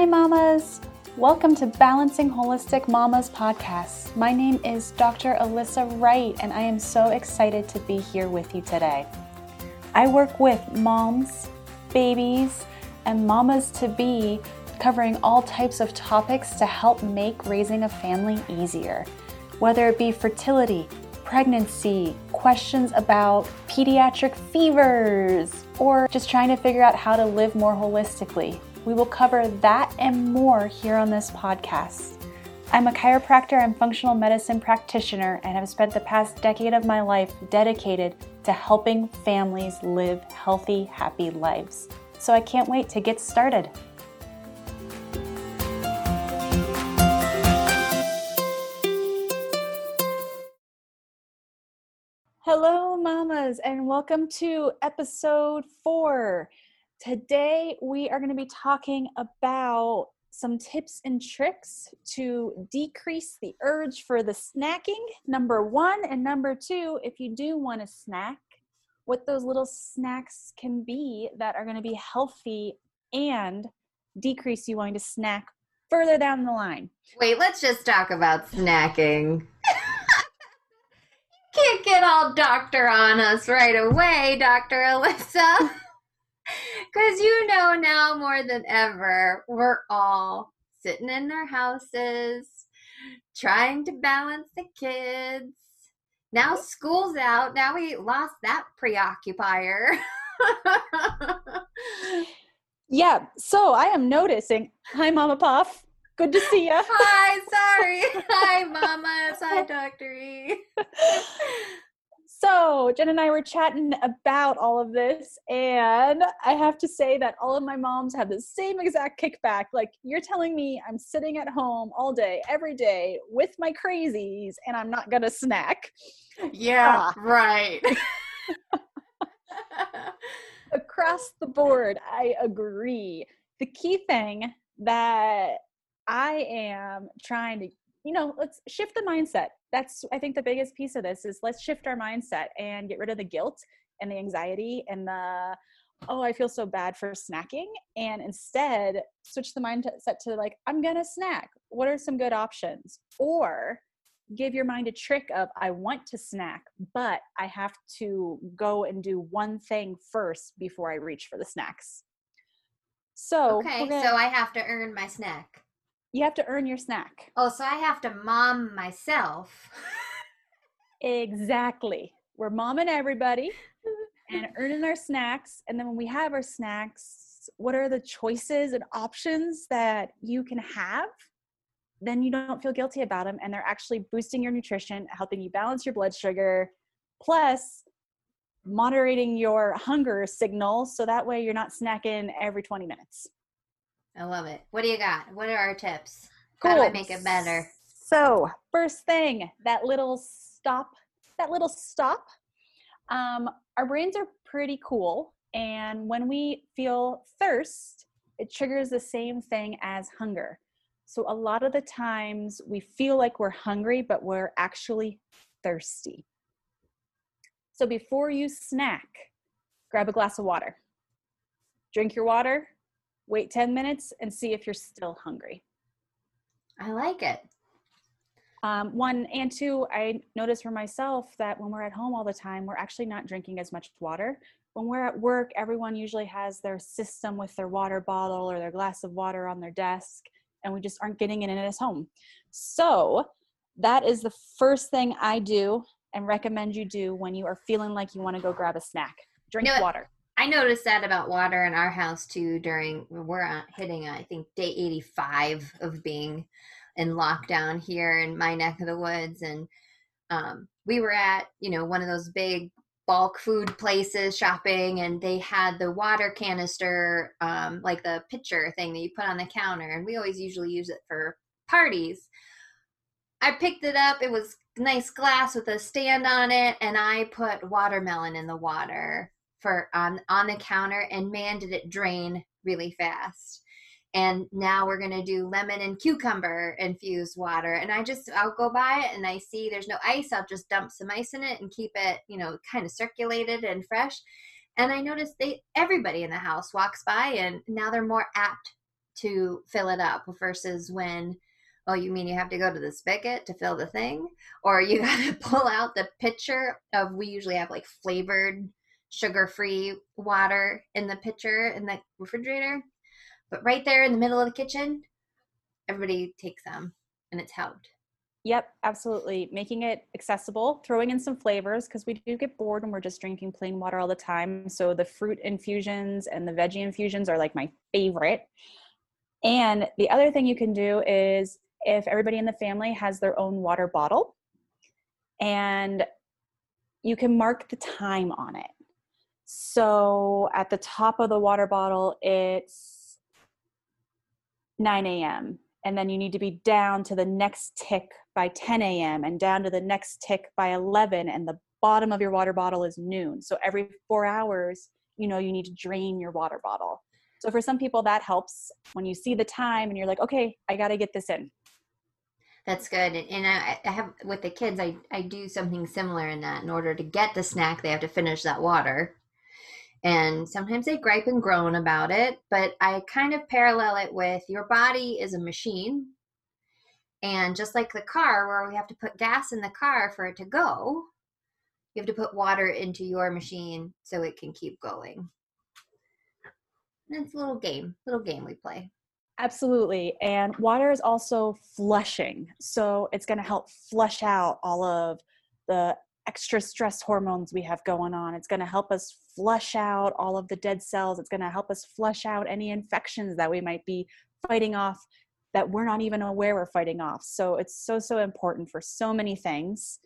Hi, mamas. Welcome to Balancing Holistic Mamas podcast. My name is Dr. Alyssa Wright, and I am so excited to be here with you today. I work with moms, babies, and mamas to be, covering all types of topics to help make raising a family easier, whether it be fertility, pregnancy, questions about pediatric fevers, or just trying to figure out how to live more holistically. We will cover that and more here on this podcast. I'm a chiropractor and functional medicine practitioner and have spent the past decade of my life dedicated to helping families live healthy, happy lives. So I can't wait to get started. Hello, mamas, and welcome to episode four. Today, we are going to be talking about some tips and tricks to decrease the urge for the snacking. Number one, and number two, if you do want to snack, what those little snacks can be that are going to be healthy and decrease you wanting to snack further down the line. Wait, let's just talk about snacking. You can't get all doctor on us right away, Dr. Alyssa. Because you know now more than ever, we're all sitting in our houses, trying to balance the kids. Now school's out. Now we lost that preoccupier. yeah, so I am noticing. Hi, Mama Puff. Good to see you. Hi, sorry. Hi, Mama. Hi, Dr. E. So, Jen and I were chatting about all of this, and I have to say that all of my moms have the same exact kickback. Like, you're telling me I'm sitting at home all day, every day with my crazies, and I'm not gonna snack. Yeah, ah. right. Across the board, I agree. The key thing that I am trying to you know let's shift the mindset. That's i think the biggest piece of this is let's shift our mindset and get rid of the guilt and the anxiety and the oh i feel so bad for snacking and instead switch the mindset to like i'm gonna snack. What are some good options? Or give your mind a trick of i want to snack but i have to go and do one thing first before i reach for the snacks. So okay gonna, so i have to earn my snack you have to earn your snack. Oh, so I have to mom myself. exactly. We're momming everybody and earning our snacks. And then when we have our snacks, what are the choices and options that you can have? Then you don't feel guilty about them. And they're actually boosting your nutrition, helping you balance your blood sugar, plus moderating your hunger signal. So that way you're not snacking every 20 minutes. I love it. What do you got? What are our tips? Cool. How do I make it better? So, first thing, that little stop, that little stop. Um, our brains are pretty cool. And when we feel thirst, it triggers the same thing as hunger. So, a lot of the times we feel like we're hungry, but we're actually thirsty. So, before you snack, grab a glass of water. Drink your water, wait 10 minutes and see if you're still hungry. I like it. Um, one and two, I notice for myself that when we're at home all the time, we're actually not drinking as much water. When we're at work, everyone usually has their system with their water bottle or their glass of water on their desk, and we just aren't getting it in at home. So, that is the first thing I do and recommend you do when you are feeling like you want to go grab a snack. Drink water. I noticed that about water in our house too. During we're hitting, I think, day eighty-five of being in lockdown here in my neck of the woods, and um, we were at you know one of those big bulk food places shopping, and they had the water canister, um, like the pitcher thing that you put on the counter, and we always usually use it for parties. I picked it up. It was nice glass with a stand on it, and I put watermelon in the water for on on the counter and man did it drain really fast. And now we're going to do lemon and cucumber infused water and i just i'll go by it and i see there's no ice i'll just dump some ice in it and keep it you know kind of circulated and fresh. And i noticed they everybody in the house walks by and now they're more apt to fill it up versus when oh you mean you have to go to the spigot to fill the thing? Or you got to pull out the pitcher of we usually have like flavored sugar free water in the pitcher in the refrigerator but right there in the middle of the kitchen everybody takes them and it's helped Yep, absolutely. Making it accessible, throwing in some flavors because we do get bored when we're just drinking plain water all the time. So the fruit infusions and the veggie infusions are like my favorite. And the other thing you can do is if everybody in the family has their own water bottle and you can mark the time on it. So at the top of the water bottle, it's 9 a.m. And then you need to be down to the next tick by 10 a.m. and down to the next tick by 11. And the bottom of your water bottle is noon. So every four hours, you know, you need to drain your water bottle. So for some people, that helps when you see the time and you're like, okay, I got to get this in. That's good. And I, I have with the kids, I, I do something similar in that. In order to get the snack, they have to finish that water. And sometimes they gripe and groan about it, but I kind of parallel it with your body is a machine. And just like the car, where we have to put gas in the car for it to go, you have to put water into your machine so it can keep going. And it's a little game, little game we play. Absolutely. And water is also flushing. So it's going to help flush out all of the extra stress hormones we have going on. It's going to help us flush out all of the dead cells. It's going to help us flush out any infections that we might be fighting off that we're not even aware we're fighting off. So it's so, so important for so many things.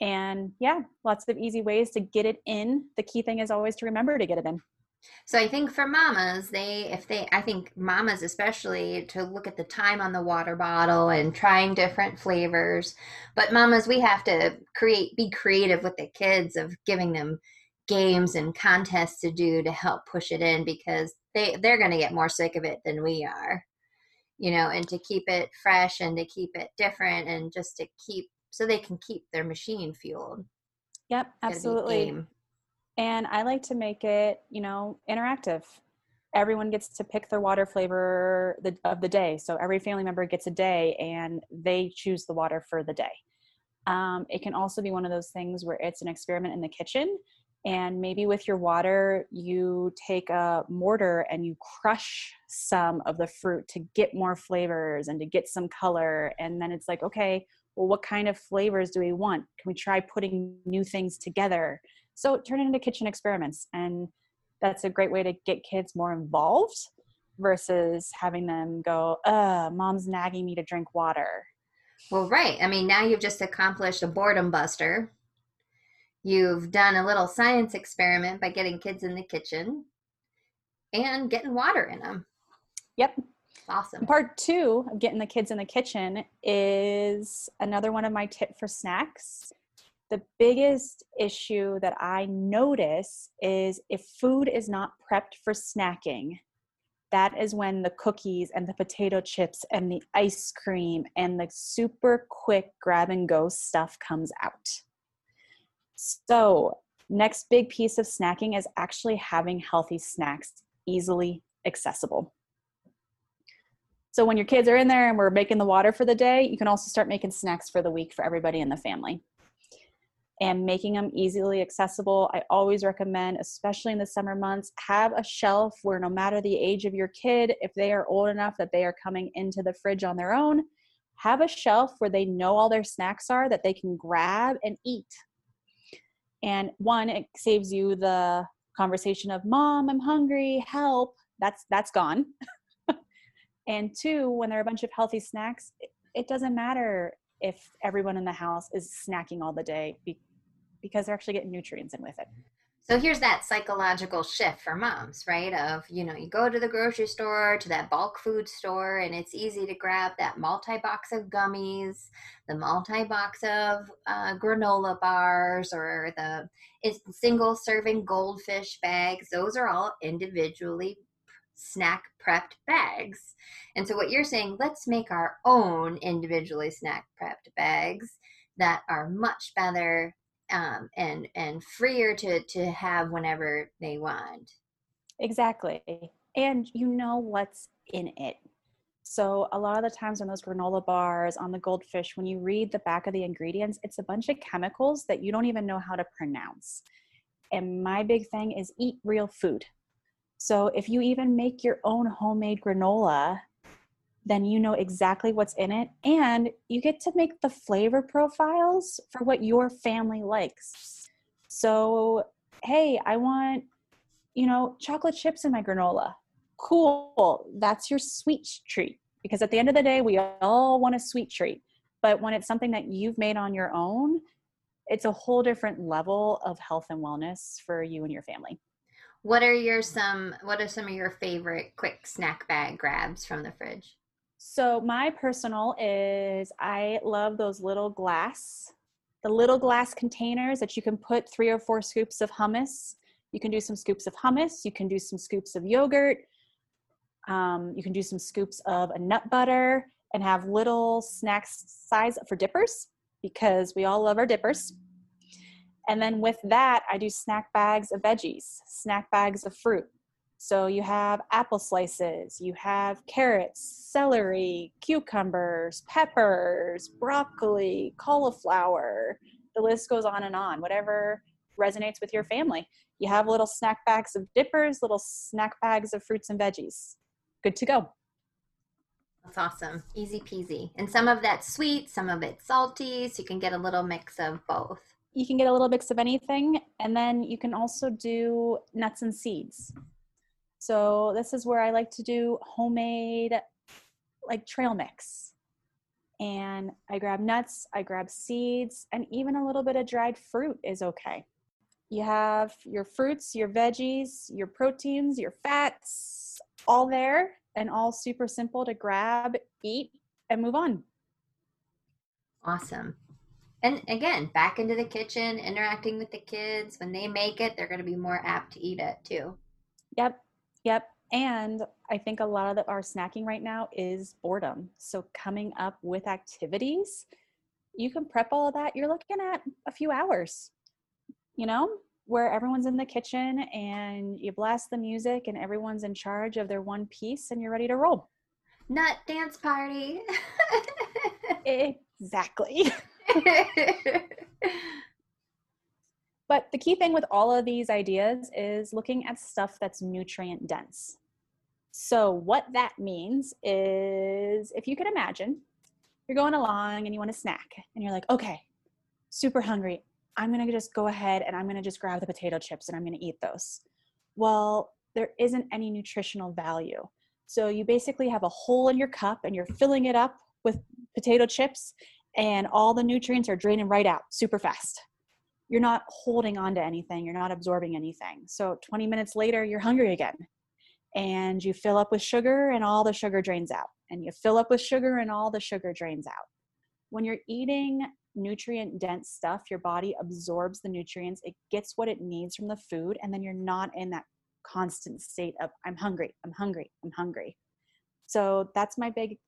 And yeah, lots of easy ways to get it in. The key thing is always to remember to get it in. So I think for mamas, they if they I think mamas especially to look at the time on the water bottle and trying different flavors. But mamas, we have to create be creative with the kids of giving them games and contests to do to help push it in because they they're going to get more sick of it than we are. You know, and to keep it fresh and to keep it different and just to keep so they can keep their machine fueled. Yep, absolutely and I like to make it, you know, interactive. Everyone gets to pick their water flavor of the day. So every family member gets a day and they choose the water for the day. Um, it can also be one of those things where it's an experiment in the kitchen. And maybe with your water, you take a mortar and you crush some of the fruit to get more flavors and to get some color. And then it's like, okay, well, what kind of flavors do we want? Can we try putting new things together? So turn it into kitchen experiments. And that's a great way to get kids more involved versus having them go, uh, mom's nagging me to drink water. Well, right. I mean, now you've just accomplished a boredom buster. You've done a little science experiment by getting kids in the kitchen and getting water in them. Yep. Awesome. Part two of getting the kids in the kitchen is another one of my tip for snacks the biggest issue that I notice is if food is not prepped for snacking, that is when the cookies and the potato chips and the ice cream and the super quick grab and go stuff comes out. So, next big piece of snacking is actually having healthy snacks easily accessible. So, when your kids are in there and we're making the water for the day, you can also start making snacks for the week for everybody in the family and making them easily accessible. I always recommend, especially in the summer months, have a shelf where no matter the age of your kid, if they are old enough that they are coming into the fridge on their own, have a shelf where they know all their snacks are that they can grab and eat. And one, it saves you the conversation of mom, I'm hungry, help. That's that's gone. and two, when there are a bunch of healthy snacks, it, it doesn't matter if everyone in the house is snacking all the day because they're actually getting nutrients in with it. So here's that psychological shift for moms, right? Of, you know, you go to the grocery store, to that bulk food store, and it's easy to grab that multi box of gummies, the multi box of uh, granola bars, or the single serving goldfish bags. Those are all individually snack prepped bags. And so what you're saying, let's make our own individually snack prepped bags that are much better um, and and freer to to have whenever they want. Exactly, and you know what's in it. So, a lot of the times on those granola bars, on the goldfish, when you read the back of the ingredients, it's a bunch of chemicals that you don't even know how to pronounce. And my big thing is eat real food. So, if you even make your own homemade granola, then you know exactly what's in it and you get to make the flavor profiles for what your family likes. So, hey, I want, you know, chocolate chips in my granola. Cool. That's your sweet treat because at the end of the day, we all want a sweet treat. But when it's something that you've made on your own, it's a whole different level of health and wellness for you and your family. What are your some what are some of your favorite quick snack bag grabs from the fridge? So my personal is I love those little glass, the little glass containers that you can put three or four scoops of hummus. You can do some scoops of hummus. You can do some scoops of yogurt. Um, you can do some scoops of a nut butter and have little snacks size for dippers because we all love our dippers. And then with that, I do snack bags of veggies, snack bags of fruit. So you have apple slices, you have carrots, celery, cucumbers, peppers, broccoli, cauliflower. The list goes on and on, whatever resonates with your family. You have little snack bags of dippers, little snack bags of fruits and veggies. Good to go. That's awesome. Easy peasy. And some of that's sweet, some of it's salty, so you can get a little mix of both. You can get a little mix of anything. And then you can also do nuts and seeds. So this is where I like to do homemade like trail mix. And I grab nuts, I grab seeds, and even a little bit of dried fruit is okay. You have your fruits, your veggies, your proteins, your fats, all there and all super simple to grab, eat, and move on. Awesome. And again, back into the kitchen, interacting with the kids. When they make it, they're going to be more apt to eat it too. Yep. Yep. And I think a lot of the, our snacking right now is boredom. So coming up with activities, you can prep all of that. You're looking at a few hours, you know, where everyone's in the kitchen and you blast the music and everyone's in charge of their one piece and you're ready to roll. Nut dance party. exactly. But the key thing with all of these ideas is looking at stuff that's nutrient dense. So, what that means is if you could imagine, you're going along and you want a snack, and you're like, okay, super hungry. I'm gonna just go ahead and I'm gonna just grab the potato chips and I'm gonna eat those. Well, there isn't any nutritional value. So, you basically have a hole in your cup and you're filling it up with potato chips, and all the nutrients are draining right out super fast you're not holding on to anything, you're not absorbing anything. So 20 minutes later, you're hungry again. And you fill up with sugar, and all the sugar drains out. And you fill up with sugar, and all the sugar drains out. When you're eating nutrient dense stuff, your body absorbs the nutrients, it gets what it needs from the food, and then you're not in that constant state of, I'm hungry, I'm hungry, I'm hungry. So that's my big,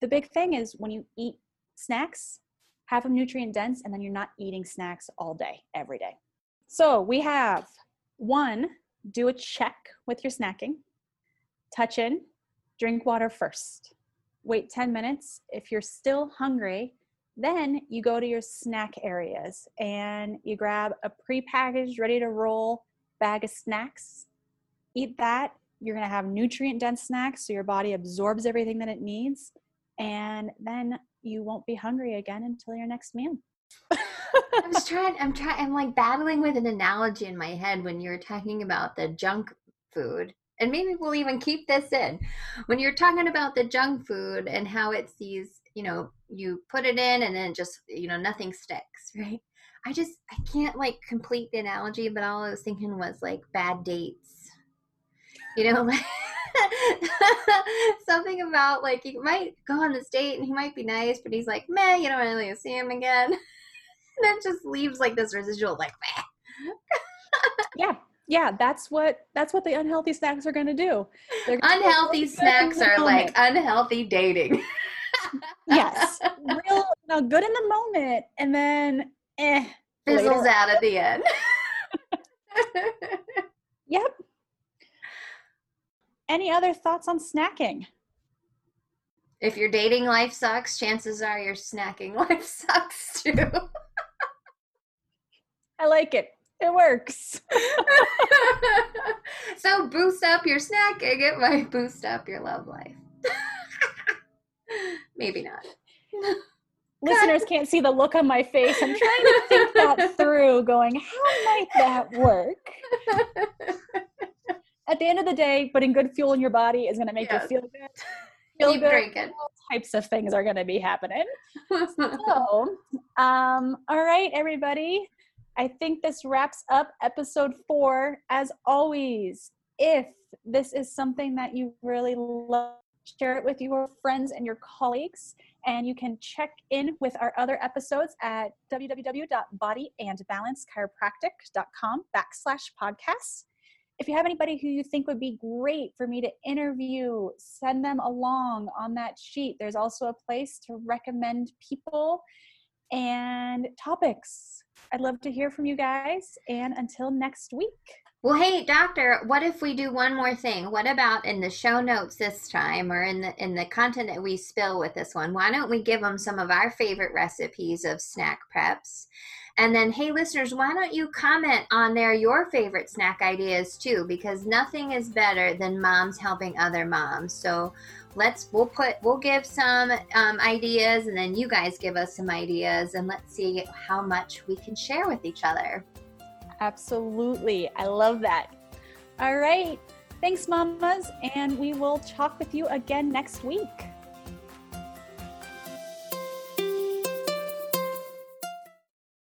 the big thing is when you eat snacks, have them nutrient dense, and then you're not eating snacks all day, every day. So we have one, do a check with your snacking, touch in, drink water first. Wait 10 minutes. If you're still hungry, then you go to your snack areas and you grab a prepackaged, ready to roll bag of snacks. Eat that. You're going to have nutrient dense snacks so your body absorbs everything that it needs. And then you won't be hungry again until your next meal. I was trying, I'm trying, I'm like battling with an analogy in my head when you were talking about the junk food. And maybe we'll even keep this in. When you're talking about the junk food and how it sees, you know, you put it in and then just, you know, nothing sticks, right? I just, I can't like complete the analogy, but all I was thinking was like bad dates. You know, like something about like he might go on this date and he might be nice, but he's like, meh, you don't really see him again. and it just leaves like this residual like meh. yeah. Yeah, that's what that's what the unhealthy snacks are gonna do. Gonna Unhealthy snacks are like unhealthy dating. yes. Real you know, good in the moment and then eh fizzles later. out at the end. yep any other thoughts on snacking? If your dating life sucks, chances are your snacking life sucks too. I like it. It works. so boost up your snacking. It might boost up your love life. Maybe not. Listeners can't see the look on my face. I'm trying to think that through, going, how might that work? At the end of the day, putting good fuel in your body is going to make you feel good. Feel Keep good. drinking. All types of things are going to be happening. so, um, all right, everybody. I think this wraps up episode four. As always, if this is something that you really love, share it with your friends and your colleagues. And you can check in with our other episodes at www.bodyandbalancechiropractic.com backslash podcasts. If you have anybody who you think would be great for me to interview, send them along on that sheet. There's also a place to recommend people and topics. I'd love to hear from you guys. And until next week. Well, hey, doctor, what if we do one more thing? What about in the show notes this time or in the in the content that we spill with this one? Why don't we give them some of our favorite recipes of snack preps? And then, hey, listeners, why don't you comment on there your favorite snack ideas too? Because nothing is better than moms helping other moms. So let's we'll put we'll give some um, ideas, and then you guys give us some ideas, and let's see how much we can share with each other. Absolutely, I love that. All right, thanks, mamas, and we will talk with you again next week.